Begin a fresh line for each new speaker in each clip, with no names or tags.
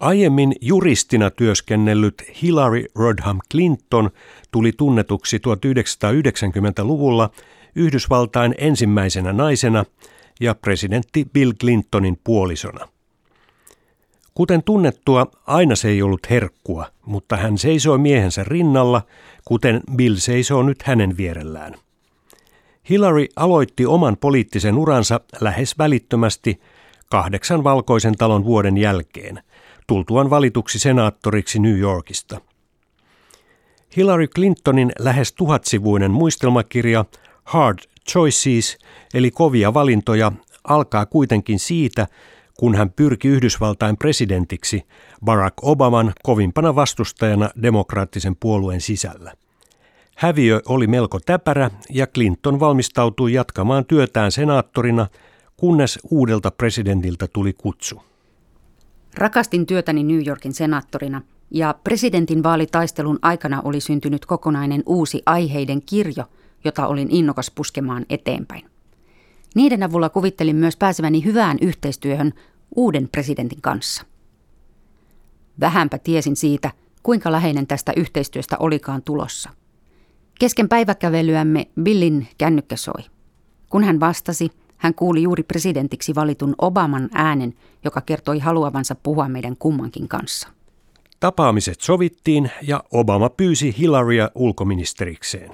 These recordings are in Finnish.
Aiemmin juristina työskennellyt Hillary Rodham Clinton tuli tunnetuksi 1990-luvulla Yhdysvaltain ensimmäisenä naisena ja presidentti Bill Clintonin puolisona. Kuten tunnettua, aina se ei ollut herkkua, mutta hän seisoi miehensä rinnalla, kuten Bill seisoo nyt hänen vierellään. Hillary aloitti oman poliittisen uransa lähes välittömästi kahdeksan valkoisen talon vuoden jälkeen, tultuaan valituksi senaattoriksi New Yorkista. Hillary Clintonin lähes tuhatsivuinen muistelmakirja Hard Choices, eli kovia valintoja, alkaa kuitenkin siitä, kun hän pyrki Yhdysvaltain presidentiksi Barack Obaman kovimpana vastustajana demokraattisen puolueen sisällä. Häviö oli melko täpärä ja Clinton valmistautui jatkamaan työtään senaattorina, kunnes uudelta presidentiltä tuli kutsu.
Rakastin työtäni New Yorkin senaattorina ja presidentin vaalitaistelun aikana oli syntynyt kokonainen uusi aiheiden kirjo, jota olin innokas puskemaan eteenpäin. Niiden avulla kuvittelin myös pääseväni hyvään yhteistyöhön uuden presidentin kanssa. Vähänpä tiesin siitä, kuinka läheinen tästä yhteistyöstä olikaan tulossa. Kesken päiväkävelyämme Billin kännykkä soi. Kun hän vastasi, hän kuuli juuri presidentiksi valitun Obaman äänen, joka kertoi haluavansa puhua meidän kummankin kanssa.
Tapaamiset sovittiin ja Obama pyysi Hillarya ulkoministerikseen.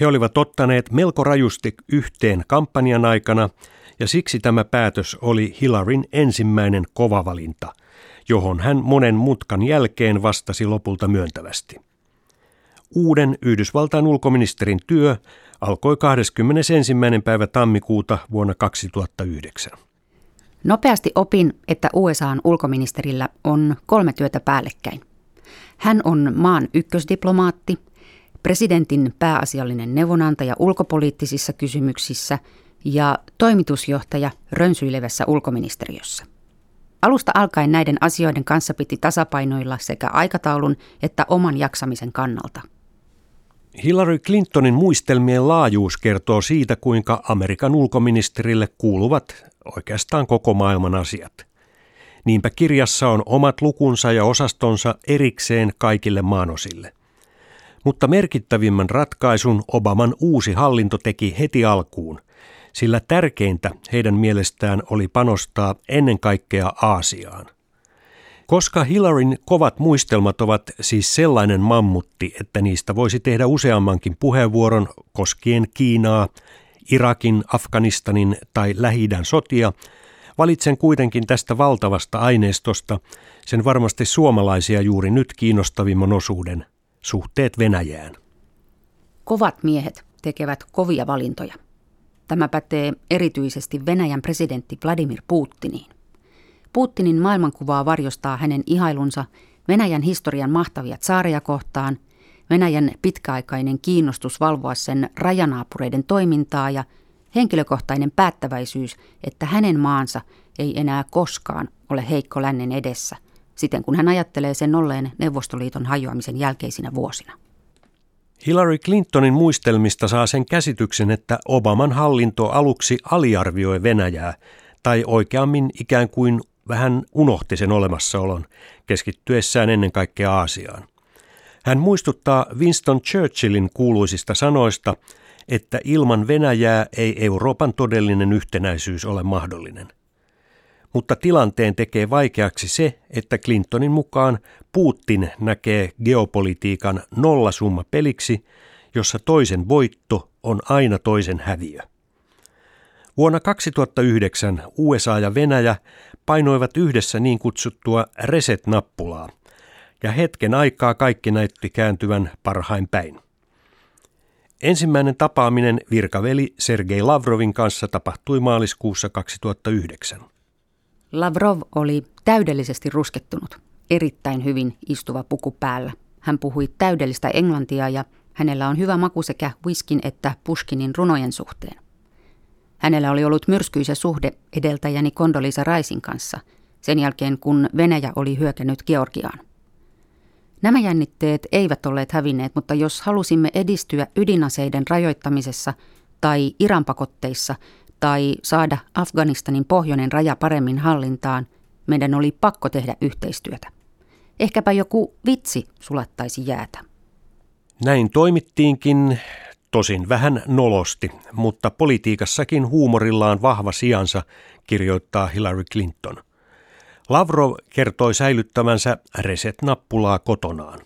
He olivat ottaneet melko rajusti yhteen kampanjan aikana ja siksi tämä päätös oli Hillaryn ensimmäinen kova valinta, johon hän monen mutkan jälkeen vastasi lopulta myöntävästi. Uuden Yhdysvaltain ulkoministerin työ alkoi 21. päivä tammikuuta vuonna 2009.
Nopeasti opin, että USAn ulkoministerillä on kolme työtä päällekkäin. Hän on maan ykkösdiplomaatti, presidentin pääasiallinen neuvonantaja ulkopoliittisissa kysymyksissä ja toimitusjohtaja rönsyilevässä ulkoministeriössä. Alusta alkaen näiden asioiden kanssa piti tasapainoilla sekä aikataulun että oman jaksamisen kannalta –
Hillary Clintonin muistelmien laajuus kertoo siitä, kuinka Amerikan ulkoministerille kuuluvat oikeastaan koko maailman asiat. Niinpä kirjassa on omat lukunsa ja osastonsa erikseen kaikille maanosille. Mutta merkittävimmän ratkaisun Obaman uusi hallinto teki heti alkuun, sillä tärkeintä heidän mielestään oli panostaa ennen kaikkea Aasiaan. Koska Hillaryn kovat muistelmat ovat siis sellainen mammutti, että niistä voisi tehdä useammankin puheenvuoron koskien Kiinaa, Irakin, Afganistanin tai lähi sotia, valitsen kuitenkin tästä valtavasta aineistosta sen varmasti suomalaisia juuri nyt kiinnostavimman osuuden, suhteet Venäjään.
Kovat miehet tekevät kovia valintoja. Tämä pätee erityisesti Venäjän presidentti Vladimir Putiniin. Putinin maailmankuvaa varjostaa hänen ihailunsa Venäjän historian mahtavia saaria kohtaan, Venäjän pitkäaikainen kiinnostus valvoa sen rajanaapureiden toimintaa ja henkilökohtainen päättäväisyys, että hänen maansa ei enää koskaan ole heikko lännen edessä, siten kun hän ajattelee sen olleen Neuvostoliiton hajoamisen jälkeisinä vuosina.
Hillary Clintonin muistelmista saa sen käsityksen, että Obaman hallinto aluksi aliarvioi Venäjää, tai oikeammin ikään kuin vähän unohti sen olemassaolon, keskittyessään ennen kaikkea Aasiaan. Hän muistuttaa Winston Churchillin kuuluisista sanoista, että ilman Venäjää ei Euroopan todellinen yhtenäisyys ole mahdollinen. Mutta tilanteen tekee vaikeaksi se, että Clintonin mukaan Putin näkee geopolitiikan nollasumma peliksi, jossa toisen voitto on aina toisen häviö. Vuonna 2009 USA ja Venäjä painoivat yhdessä niin kutsuttua reset-nappulaa, ja hetken aikaa kaikki näytti kääntyvän parhain päin. Ensimmäinen tapaaminen virkaveli Sergei Lavrovin kanssa tapahtui maaliskuussa 2009.
Lavrov oli täydellisesti ruskettunut, erittäin hyvin istuva puku päällä. Hän puhui täydellistä englantia ja hänellä on hyvä maku sekä whiskin että Pushkinin runojen suhteen. Hänellä oli ollut myrskyisä suhde edeltäjäni Kondolisa Raisin kanssa, sen jälkeen kun Venäjä oli hyökännyt Georgiaan. Nämä jännitteet eivät olleet hävinneet, mutta jos halusimme edistyä ydinaseiden rajoittamisessa tai Iran pakotteissa tai saada Afganistanin pohjoinen raja paremmin hallintaan, meidän oli pakko tehdä yhteistyötä. Ehkäpä joku vitsi sulattaisi jäätä.
Näin toimittiinkin, tosin vähän nolosti, mutta politiikassakin huumorilla on vahva sijansa, kirjoittaa Hillary Clinton. Lavrov kertoi säilyttämänsä reset-nappulaa kotonaan.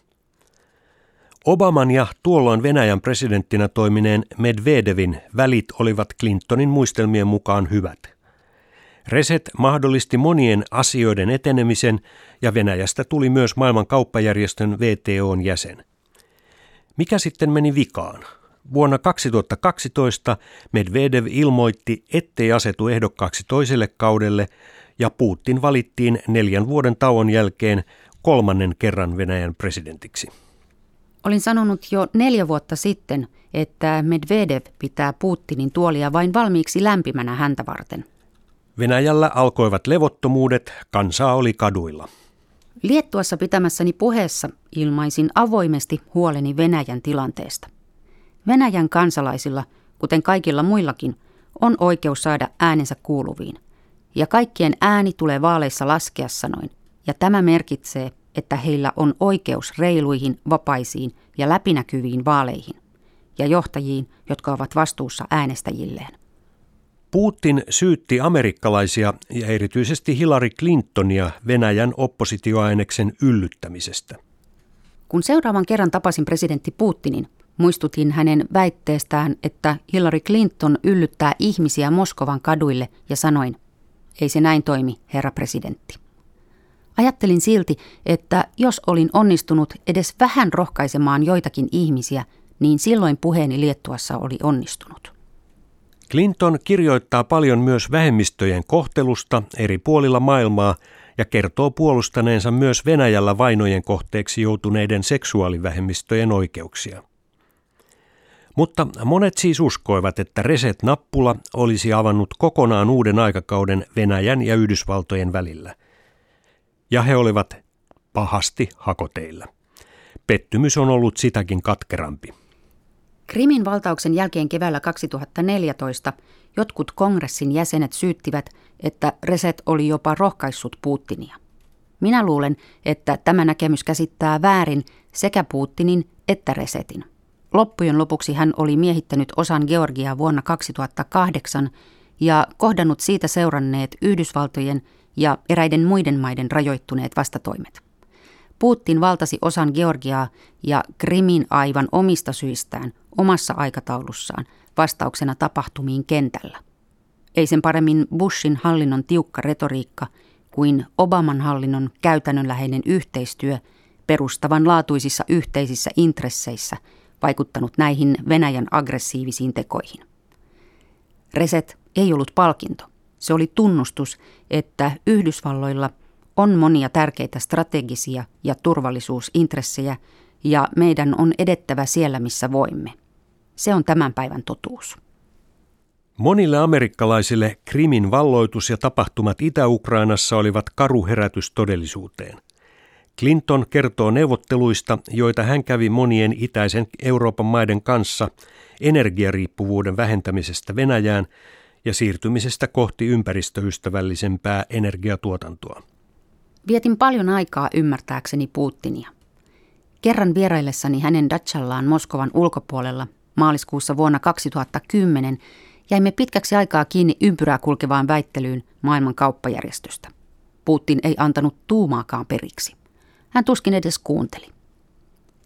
Obaman ja tuolloin Venäjän presidenttinä toimineen Medvedevin välit olivat Clintonin muistelmien mukaan hyvät. Reset mahdollisti monien asioiden etenemisen ja Venäjästä tuli myös maailman kauppajärjestön VTOn jäsen. Mikä sitten meni vikaan? Vuonna 2012 Medvedev ilmoitti, ettei asetu ehdokkaaksi toiselle kaudelle ja Putin valittiin neljän vuoden tauon jälkeen kolmannen kerran Venäjän presidentiksi.
Olin sanonut jo neljä vuotta sitten, että Medvedev pitää Putinin tuolia vain valmiiksi lämpimänä häntä varten.
Venäjällä alkoivat levottomuudet, kansaa oli kaduilla.
Liettuassa pitämässäni puheessa ilmaisin avoimesti huoleni Venäjän tilanteesta. Venäjän kansalaisilla, kuten kaikilla muillakin, on oikeus saada äänensä kuuluviin. Ja kaikkien ääni tulee vaaleissa laskea sanoin. Ja tämä merkitsee, että heillä on oikeus reiluihin, vapaisiin ja läpinäkyviin vaaleihin ja johtajiin, jotka ovat vastuussa äänestäjilleen.
Putin syytti amerikkalaisia ja erityisesti Hillary Clintonia Venäjän oppositioaineksen yllyttämisestä.
Kun seuraavan kerran tapasin presidentti Putinin, muistutin hänen väitteestään, että Hillary Clinton yllyttää ihmisiä Moskovan kaduille ja sanoin, ei se näin toimi, herra presidentti. Ajattelin silti, että jos olin onnistunut edes vähän rohkaisemaan joitakin ihmisiä, niin silloin puheeni Liettuassa oli onnistunut.
Clinton kirjoittaa paljon myös vähemmistöjen kohtelusta eri puolilla maailmaa ja kertoo puolustaneensa myös Venäjällä vainojen kohteeksi joutuneiden seksuaalivähemmistöjen oikeuksia. Mutta monet siis uskoivat, että Reset-nappula olisi avannut kokonaan uuden aikakauden Venäjän ja Yhdysvaltojen välillä. Ja he olivat pahasti hakoteilla. Pettymys on ollut sitäkin katkerampi.
Krimin valtauksen jälkeen keväällä 2014 jotkut kongressin jäsenet syyttivät, että Reset oli jopa rohkaissut Putinia. Minä luulen, että tämä näkemys käsittää väärin sekä Putinin että Resetin. Loppujen lopuksi hän oli miehittänyt osan Georgiaa vuonna 2008 ja kohdannut siitä seuranneet Yhdysvaltojen ja eräiden muiden maiden rajoittuneet vastatoimet. Putin valtasi osan Georgiaa ja Krimin aivan omista syistään omassa aikataulussaan vastauksena tapahtumiin kentällä. Ei sen paremmin Bushin hallinnon tiukka retoriikka kuin Obaman hallinnon käytännönläheinen yhteistyö perustavanlaatuisissa yhteisissä intresseissä vaikuttanut näihin Venäjän aggressiivisiin tekoihin. Reset ei ollut palkinto. Se oli tunnustus, että Yhdysvalloilla on monia tärkeitä strategisia ja turvallisuusintressejä ja meidän on edettävä siellä, missä voimme. Se on tämän päivän totuus.
Monille amerikkalaisille Krimin valloitus ja tapahtumat Itä-Ukrainassa olivat karuherätys todellisuuteen. Clinton kertoo neuvotteluista, joita hän kävi monien itäisen Euroopan maiden kanssa energiariippuvuuden vähentämisestä Venäjään ja siirtymisestä kohti ympäristöystävällisempää energiatuotantoa.
Vietin paljon aikaa ymmärtääkseni Putinia. Kerran vieraillessani hänen Dachallaan Moskovan ulkopuolella maaliskuussa vuonna 2010 jäimme pitkäksi aikaa kiinni ympyrää kulkevaan väittelyyn maailman kauppajärjestöstä. Putin ei antanut tuumaakaan periksi. Hän tuskin edes kuunteli.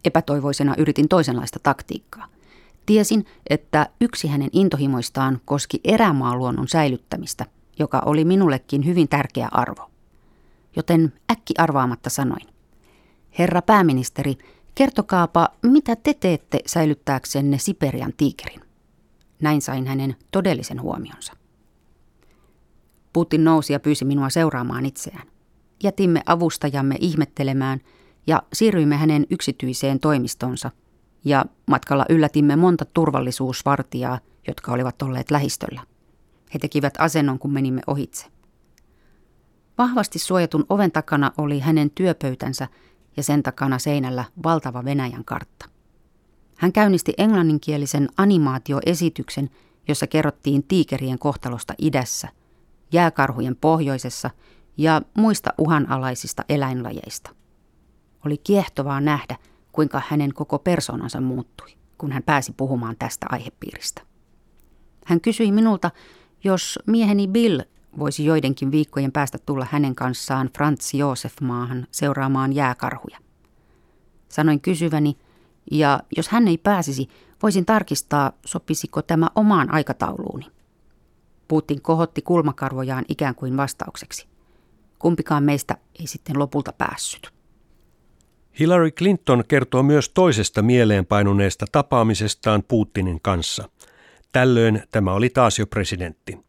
Epätoivoisena yritin toisenlaista taktiikkaa. Tiesin, että yksi hänen intohimoistaan koski erämaaluonnon säilyttämistä, joka oli minullekin hyvin tärkeä arvo. Joten äkki arvaamatta sanoin. Herra pääministeri, Kertokaapa, mitä te teette säilyttääksenne Siperian tiikerin? Näin sain hänen todellisen huomionsa. Putin nousi ja pyysi minua seuraamaan itseään. Jätimme avustajamme ihmettelemään ja siirryimme hänen yksityiseen toimistonsa. Ja matkalla yllätimme monta turvallisuusvartijaa, jotka olivat olleet lähistöllä. He tekivät asennon, kun menimme ohitse. Vahvasti suojatun oven takana oli hänen työpöytänsä ja sen takana seinällä valtava Venäjän kartta. Hän käynnisti englanninkielisen animaatioesityksen, jossa kerrottiin tiikerien kohtalosta idässä, jääkarhujen pohjoisessa ja muista uhanalaisista eläinlajeista. Oli kiehtovaa nähdä, kuinka hänen koko persoonansa muuttui, kun hän pääsi puhumaan tästä aihepiiristä. Hän kysyi minulta, jos mieheni Bill voisi joidenkin viikkojen päästä tulla hänen kanssaan Franz Josef maahan seuraamaan jääkarhuja. Sanoin kysyväni, ja jos hän ei pääsisi, voisin tarkistaa, sopisiko tämä omaan aikatauluuni. Putin kohotti kulmakarvojaan ikään kuin vastaukseksi. Kumpikaan meistä ei sitten lopulta päässyt.
Hillary Clinton kertoo myös toisesta mieleenpainuneesta tapaamisestaan Putinin kanssa. Tällöin tämä oli taas jo presidentti.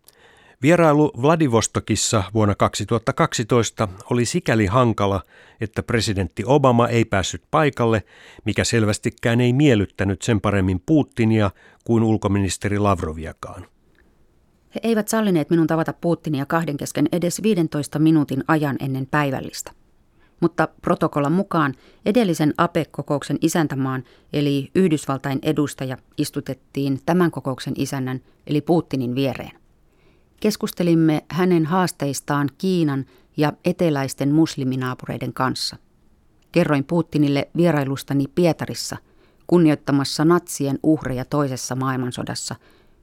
Vierailu Vladivostokissa vuonna 2012 oli sikäli hankala, että presidentti Obama ei päässyt paikalle, mikä selvästikään ei miellyttänyt sen paremmin Putinia kuin ulkoministeri Lavroviakaan.
He eivät sallineet minun tavata Putinia kahden kesken edes 15 minuutin ajan ennen päivällistä. Mutta protokollan mukaan edellisen APEC-kokouksen isäntämaan eli Yhdysvaltain edustaja istutettiin tämän kokouksen isännän eli Putinin viereen. Keskustelimme hänen haasteistaan Kiinan ja eteläisten musliminaapureiden kanssa. Kerroin Putinille vierailustani Pietarissa, kunnioittamassa natsien uhreja toisessa maailmansodassa,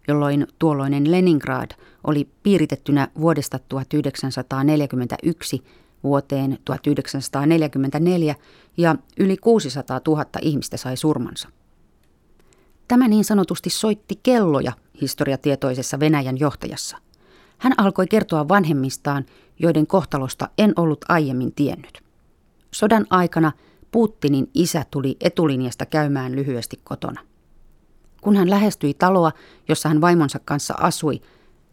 jolloin tuolloinen Leningrad oli piiritettynä vuodesta 1941 vuoteen 1944 ja yli 600 000 ihmistä sai surmansa. Tämä niin sanotusti soitti kelloja historiatietoisessa Venäjän johtajassa. Hän alkoi kertoa vanhemmistaan, joiden kohtalosta en ollut aiemmin tiennyt. Sodan aikana Putinin isä tuli etulinjasta käymään lyhyesti kotona. Kun hän lähestyi taloa, jossa hän vaimonsa kanssa asui,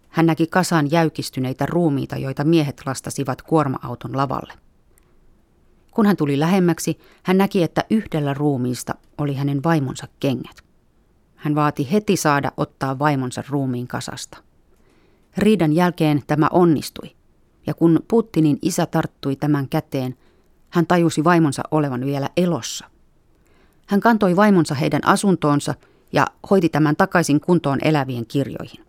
hän näki kasan jäykistyneitä ruumiita, joita miehet lastasivat kuorma-auton lavalle. Kun hän tuli lähemmäksi, hän näki, että yhdellä ruumiista oli hänen vaimonsa kengät. Hän vaati heti saada ottaa vaimonsa ruumiin kasasta. Riidan jälkeen tämä onnistui, ja kun Putinin isä tarttui tämän käteen, hän tajusi vaimonsa olevan vielä elossa. Hän kantoi vaimonsa heidän asuntoonsa ja hoiti tämän takaisin kuntoon elävien kirjoihin.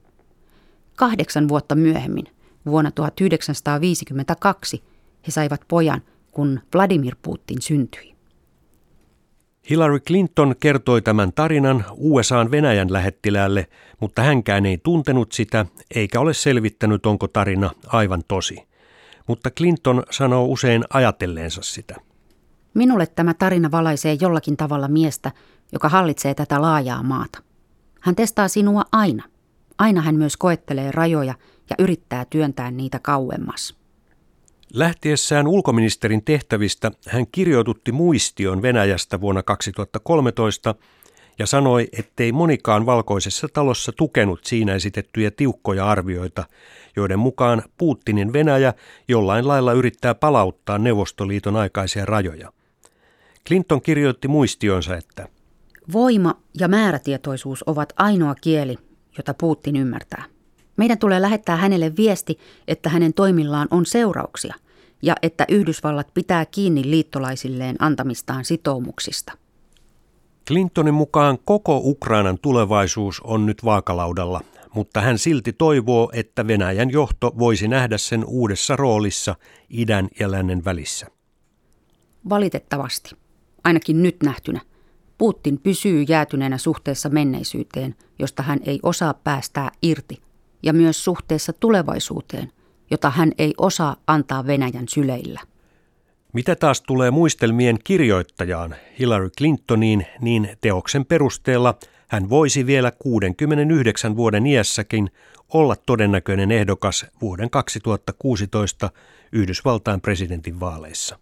Kahdeksan vuotta myöhemmin, vuonna 1952, he saivat pojan, kun Vladimir Putin syntyi.
Hillary Clinton kertoi tämän tarinan USAn Venäjän lähettiläälle, mutta hänkään ei tuntenut sitä eikä ole selvittänyt, onko tarina aivan tosi. Mutta Clinton sanoo usein ajatelleensa sitä.
Minulle tämä tarina valaisee jollakin tavalla miestä, joka hallitsee tätä laajaa maata. Hän testaa sinua aina. Aina hän myös koettelee rajoja ja yrittää työntää niitä kauemmas.
Lähtiessään ulkoministerin tehtävistä hän kirjoitutti muistion Venäjästä vuonna 2013 ja sanoi, ettei monikaan valkoisessa talossa tukenut siinä esitettyjä tiukkoja arvioita, joiden mukaan Putinin Venäjä jollain lailla yrittää palauttaa Neuvostoliiton aikaisia rajoja. Clinton kirjoitti muistionsa, että
Voima ja määrätietoisuus ovat ainoa kieli, jota Putin ymmärtää. Meidän tulee lähettää hänelle viesti, että hänen toimillaan on seurauksia ja että Yhdysvallat pitää kiinni liittolaisilleen antamistaan sitoumuksista.
Clintonin mukaan koko Ukrainan tulevaisuus on nyt vaakalaudalla, mutta hän silti toivoo, että Venäjän johto voisi nähdä sen uudessa roolissa idän ja lännen välissä.
Valitettavasti, ainakin nyt nähtynä, Putin pysyy jäätyneenä suhteessa menneisyyteen, josta hän ei osaa päästää irti, ja myös suhteessa tulevaisuuteen, jota hän ei osaa antaa Venäjän syleillä.
Mitä taas tulee muistelmien kirjoittajaan Hillary Clintoniin, niin teoksen perusteella hän voisi vielä 69 vuoden iässäkin olla todennäköinen ehdokas vuoden 2016 Yhdysvaltain presidentin vaaleissa.